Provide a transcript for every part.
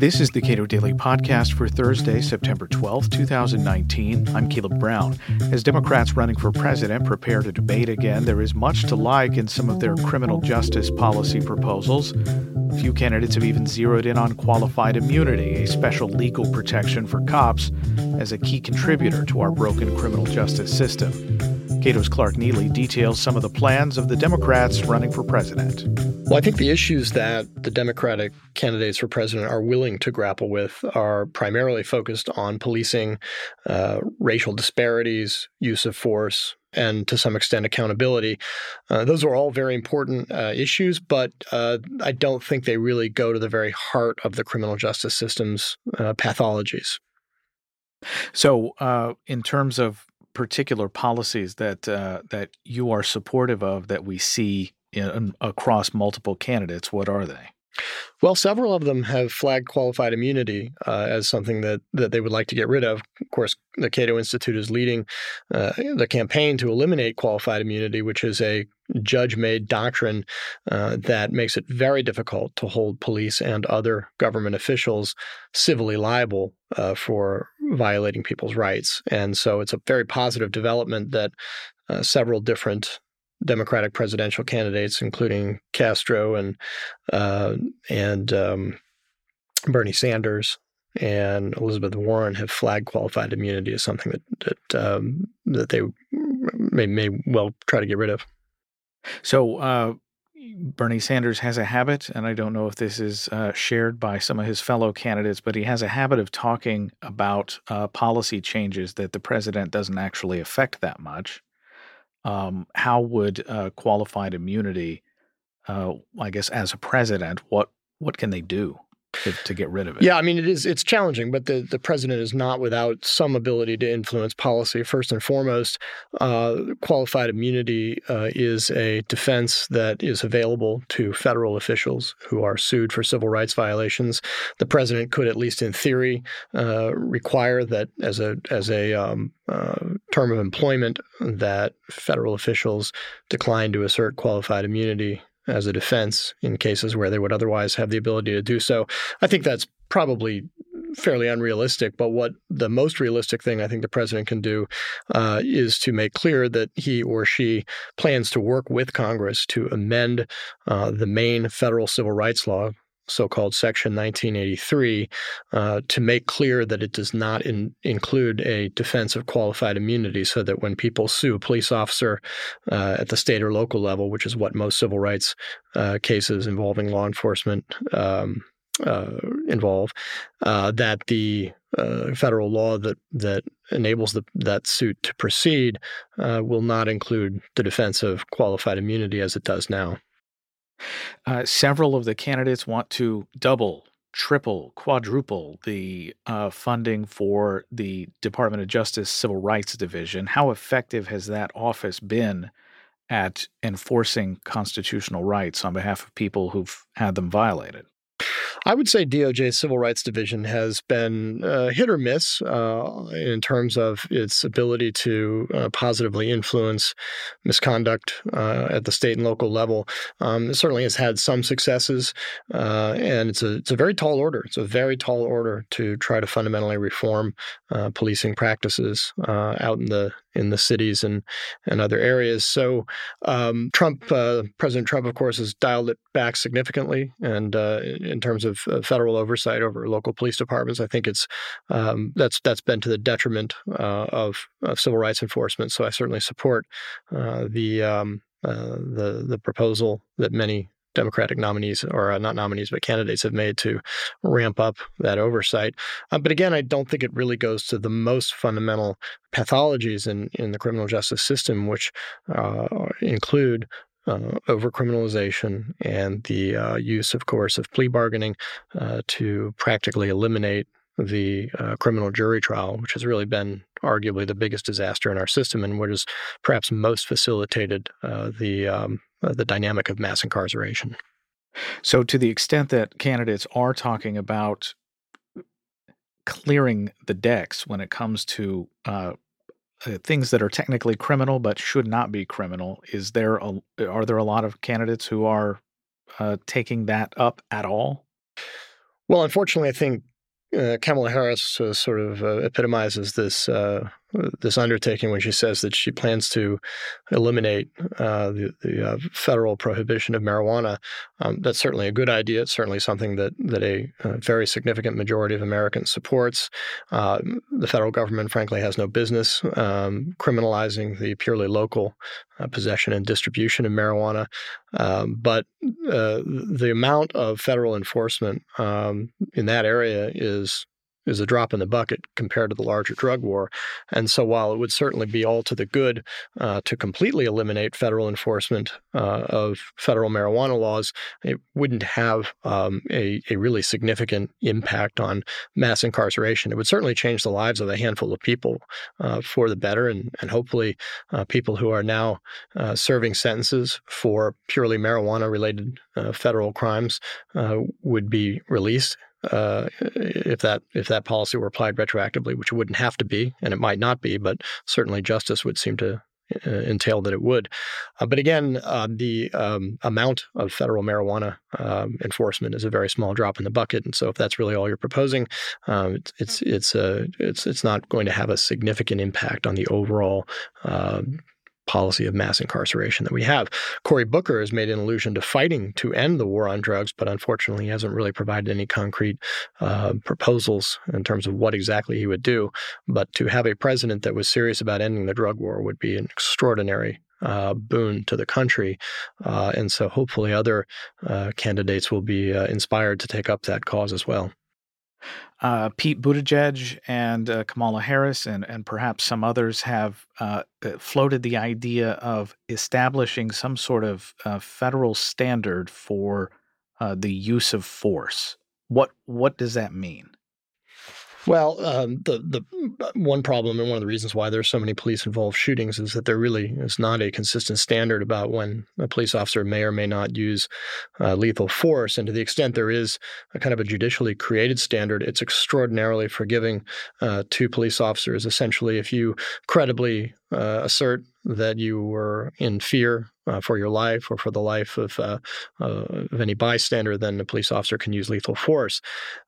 This is the Cato Daily Podcast for Thursday, September 12, 2019. I'm Caleb Brown. As Democrats running for president prepare to debate again, there is much to like in some of their criminal justice policy proposals. Few candidates have even zeroed in on qualified immunity, a special legal protection for cops, as a key contributor to our broken criminal justice system. Cato's Clark Neily details some of the plans of the Democrats running for president. Well, I think the issues that the Democratic candidates for president are willing to grapple with are primarily focused on policing uh, racial disparities, use of force, and to some extent accountability. Uh, those are all very important uh, issues, but uh, I don't think they really go to the very heart of the criminal justice system's uh, pathologies. So, uh, in terms of particular policies that uh, that you are supportive of that we see in, across multiple candidates? What are they? Well, several of them have flagged qualified immunity uh, as something that, that they would like to get rid of. Of course, the Cato Institute is leading uh, the campaign to eliminate qualified immunity, which is a judge made doctrine uh, that makes it very difficult to hold police and other government officials civilly liable uh, for violating people's rights. And so it's a very positive development that uh, several different Democratic presidential candidates, including Castro and uh, and um, Bernie Sanders and Elizabeth Warren, have flagged qualified immunity as something that that um, that they may may well try to get rid of. So. Uh, Bernie Sanders has a habit, and I don't know if this is uh, shared by some of his fellow candidates, but he has a habit of talking about uh, policy changes that the president doesn't actually affect that much um, how would uh, qualified immunity, uh, I guess, as a president, what what can they do? To, get rid of it. Yeah, I mean it is it's challenging, but the, the president is not without some ability to influence policy. First and foremost, uh, qualified immunity uh, is a defense that is available to federal officials who are sued for civil rights violations. The president could, at least in theory, uh, require that as a as a um, uh, term of employment that federal officials decline to assert qualified immunity as a defense in cases where they would otherwise have the ability to do so. I think that's probably fairly unrealistic. But what the most realistic thing I think the president can do uh, is to make clear that he or she plans to work with Congress to amend uh, the main federal civil rights law, so called Section 1983, uh, to make clear that it does not in, include a defense of qualified immunity, so that when people sue a police officer uh, at the state or local level, which is what most civil rights uh, cases involving law enforcement um, uh, involve, uh, that the uh, federal law that that enables the, that suit to proceed will not include the defense of qualified immunity as it does now. Uh, several of the candidates want to double, triple, quadruple the uh, funding for the Department of Justice Civil Rights Division. How effective has that office been at enforcing constitutional rights on behalf of people who've had them violated? I would say DOJ's Civil Rights Division has been uh, hit or miss uh, in terms of its ability to uh, positively influence misconduct uh, at the state and local level. Um, it certainly has had some successes, uh, and it's a it's a very tall order. It's a very tall order to try to fundamentally reform uh, policing practices out in the in the cities and and other areas. So um, Trump, President Trump, of course, has dialed it back significantly, and in terms of of uh, federal oversight over local police departments. I think it's um, that's that's been to the detriment uh, of, of, civil rights enforcement. So I certainly support uh, the um, uh, the the proposal that many Democratic nominees, or uh, not nominees, but candidates have made to ramp up that oversight. Uh, but again, I don't think it really goes to the most fundamental pathologies in, in the criminal justice system, which uh, include uh, over criminalization and the uh, use of course, of plea bargaining uh, to practically eliminate the uh, criminal jury trial, which has really been arguably the biggest disaster in our system and what has perhaps most facilitated uh, the um, uh, the dynamic of mass incarceration. So, to the extent that candidates are talking about clearing the decks when it comes to uh, things that are technically criminal but should not be criminal. Is there a, are there a lot of candidates who are uh, taking that up at all? Well, unfortunately, I think uh, Kamala Harris uh, sort of uh, epitomizes this uh, this undertaking when she says that she plans to eliminate uh, the, the uh, federal prohibition of marijuana. Um, that's certainly a good idea. It's certainly something that that a, a very significant majority of Americans supports. the federal government, frankly, has no business um, criminalizing the purely local possession and distribution of marijuana. Um, but the amount of federal enforcement um, in that area is is a drop in the bucket compared to the larger drug war. And so, while it would certainly be all to the good uh, to completely eliminate federal enforcement uh, of federal marijuana laws, it wouldn't have um, a, a, really significant impact on mass incarceration. It would certainly change the lives of a handful of people uh, for the better, and, and hopefully, uh, people who are now uh, serving sentences for purely marijuana related uh, federal crimes would be released uh, if that if that policy were applied retroactively, which it wouldn't have to be, and it might not be, but certainly justice would seem to uh, entail that it would. Uh, but again, uh, the um, amount of federal marijuana um, enforcement is a very small drop in the bucket, and so if that's really all you're proposing, um, it's it's it's, uh, it's it's not going to have a significant impact on the overall um, policy of mass incarceration that we have. Cory Booker has made an allusion to fighting to end the war on drugs, but unfortunately he hasn't really provided any concrete uh, proposals in terms of what exactly he would do. But to have a president that was serious about ending the drug war would be an extraordinary uh, boon to the country. Uh, and so hopefully other uh, candidates will be uh, inspired to take up that cause as well uh, Pete Buttigieg and uh, Kamala Harris and, and perhaps some others have uh, uh floated the idea of establishing some sort of uh, federal standard for uh, the use of force. What what does that mean? Well, um, the the one problem and one of the reasons why there's so many police involved shootings is that there really is not a consistent standard about when a police officer may or may not use uh, lethal force. And to the extent there is a kind of a judicially created standard, it's extraordinarily forgiving uh, to police officers. Essentially, if you credibly uh, assert that you were in fear uh, for your life or for the life of, uh, uh, of any bystander, then the police officer can use lethal force.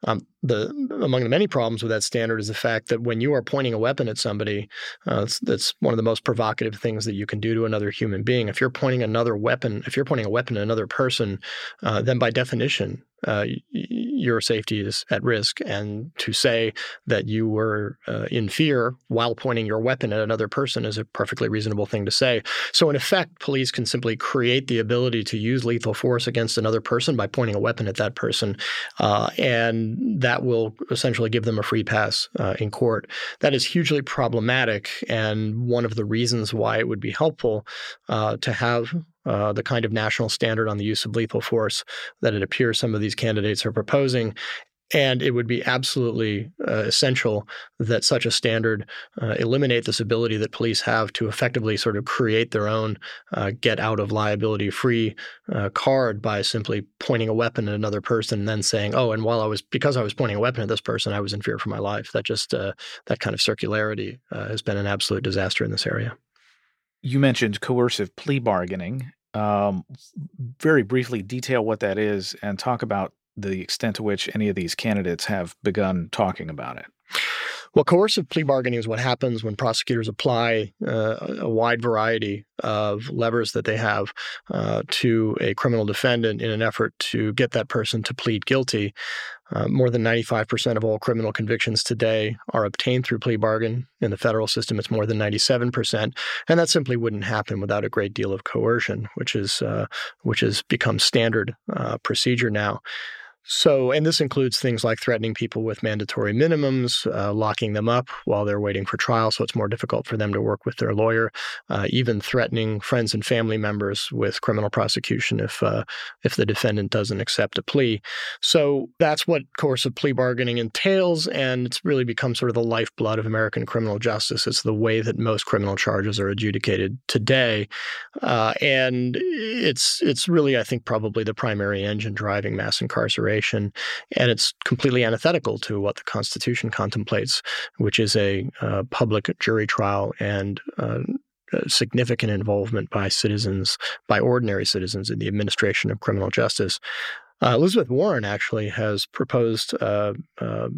Um, the among the many problems with that standard is the fact that when you are pointing a weapon at somebody, uh, that's one of the most provocative things that you can do to another human being. If you're pointing another weapon, if you're pointing a weapon at another person, uh, then by definition uh, your safety is at risk. And to say that you were uh, in fear while pointing your weapon at another person is a perfectly reasonable thing to say. So, in effect, police can simply create the ability to use lethal force against another person by pointing a weapon at that person. Uh, and that will essentially give them a free pass uh, in court. That is hugely problematic. And one of the reasons why it would be helpful uh, to have uh, the kind of national standard on the use of lethal force that it appears some of these candidates are proposing. And it would be absolutely uh, essential that such a standard uh, eliminate this ability that police have to effectively sort of create their own uh, get out of liability free uh, card by simply pointing a weapon at another person and then saying, oh, and while I was, because I was pointing a weapon at this person, I was in fear for my life. That just, uh, that kind of circularity has been an absolute disaster in this area. You mentioned coercive plea bargaining. Um, very briefly, detail what that is and talk about the extent to which any of these candidates have begun talking about it. Well, coercive plea bargaining is what happens when prosecutors apply uh, a wide variety of levers that they have uh, to a criminal defendant in an effort to get that person to plead guilty. Uh, more than 95% of all criminal convictions today are obtained through plea bargain. In the federal system, it's more than 97%, and that simply wouldn't happen without a great deal of coercion, which is uh, which has become standard uh, procedure now. So, and this includes things like threatening people with mandatory minimums, uh, locking them up while they're waiting for trial, so it's more difficult for them to work with their lawyer, uh, even threatening friends and family members with criminal prosecution if uh, if the defendant doesn't accept a plea. So that's what coercive plea bargaining entails, and it's really become sort of the lifeblood of American criminal justice. It's the way that most criminal charges are adjudicated today, uh, and it's it's really, I think, probably the primary engine driving mass incarceration and it's completely antithetical to what the Constitution contemplates, which is a uh, public jury trial and uh, significant involvement by citizens, by ordinary citizens, in the administration of criminal justice. Uh, Elizabeth Warren actually has proposed uh, uh,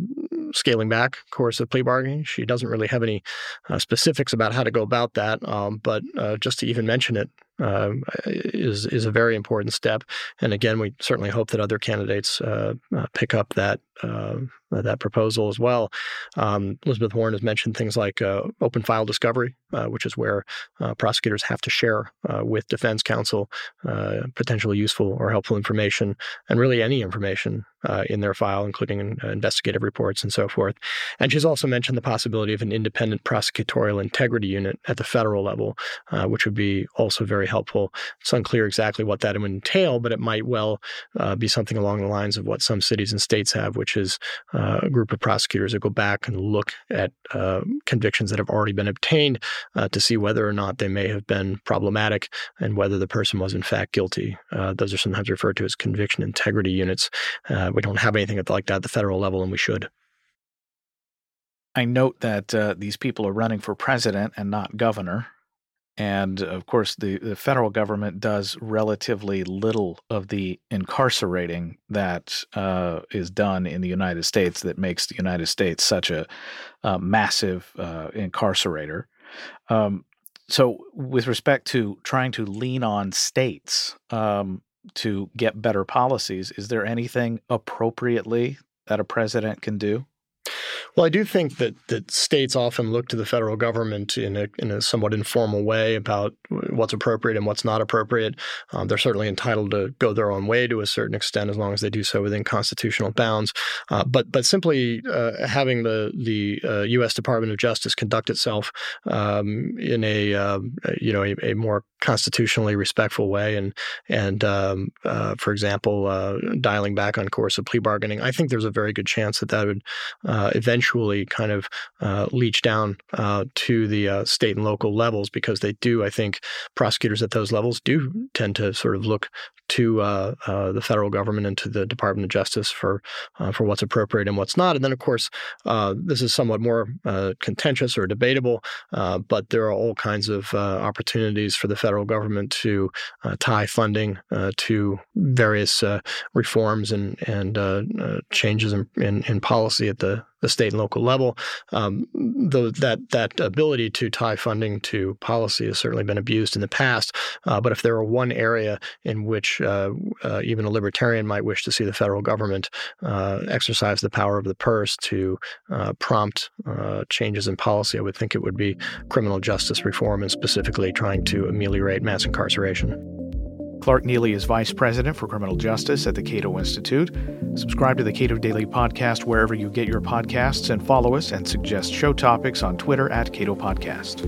scaling back coercive plea bargaining. She doesn't really have any uh, specifics about how to go about that, um, but uh, just to even mention it uh, is is a very important step. And again, we certainly hope that other candidates pick up that uh, that proposal as well. Um, Elizabeth Warren has mentioned things like uh, open file discovery, uh, which is where uh, prosecutors have to share uh, with defense counsel uh, potentially useful or helpful information, and really any information in their file, including investigative reports and so forth. And she's also mentioned the possibility of an independent prosecutorial integrity unit at the federal level, which would be also very helpful. It's unclear exactly what that would entail, but it might well be something along the lines of what some cities and states have, which is uh, a group of prosecutors that go back and look at uh, convictions that have already been obtained uh, to see whether or not they may have been problematic and whether the person was in fact guilty. Uh, those are sometimes referred to as conviction integrity units. Uh, we don't have anything like that at the federal level, and we should. I note that uh, these people are running for president and not governor. And of course, the, the federal government does relatively little of the incarcerating that uh, is done in the United States that makes the United States such a, a massive uh, incarcerator. Um, so, with respect to trying to lean on states um, to get better policies, is there anything appropriately that a president can do? Well, I do think that that states often look to the federal government in a in a somewhat informal way about what's appropriate and what's not appropriate. Um, they're certainly entitled to go their own way to a certain extent, as long as they do so within constitutional bounds. Uh, but but simply uh, having the the uh, U.S. Department of Justice conduct itself um, in a um, you know a, a, more constitutionally respectful way, and and um, uh, for example, uh, dialing back on coercive plea bargaining, I think there's a very good chance that that would uh, eventually kind of uh, leach down uh, to the uh, state and local levels because they do, I think, prosecutors at those levels do tend to sort of look to uh, uh, the federal government and to the Department of Justice for uh, for what's appropriate and what's not. And then, of course, uh, this is somewhat more uh, contentious or debatable, but there are all kinds of opportunities for the federal government to tie funding to various reforms and and changes in, in, in policy at the the state and local level. Um, though that that ability to tie funding to policy has certainly been abused in the past. Uh, but if there were one area in which uh, uh, even a libertarian might wish to see the federal government uh, exercise the power of the purse to uh, prompt uh, changes in policy, I would think it would be criminal justice reform and specifically trying to ameliorate mass incarceration. Clark Neily is Vice President for Criminal Justice at the Cato Institute. Subscribe to the Cato Daily Podcast wherever you get your podcasts and follow us and suggest show topics on Twitter at Cato Podcast.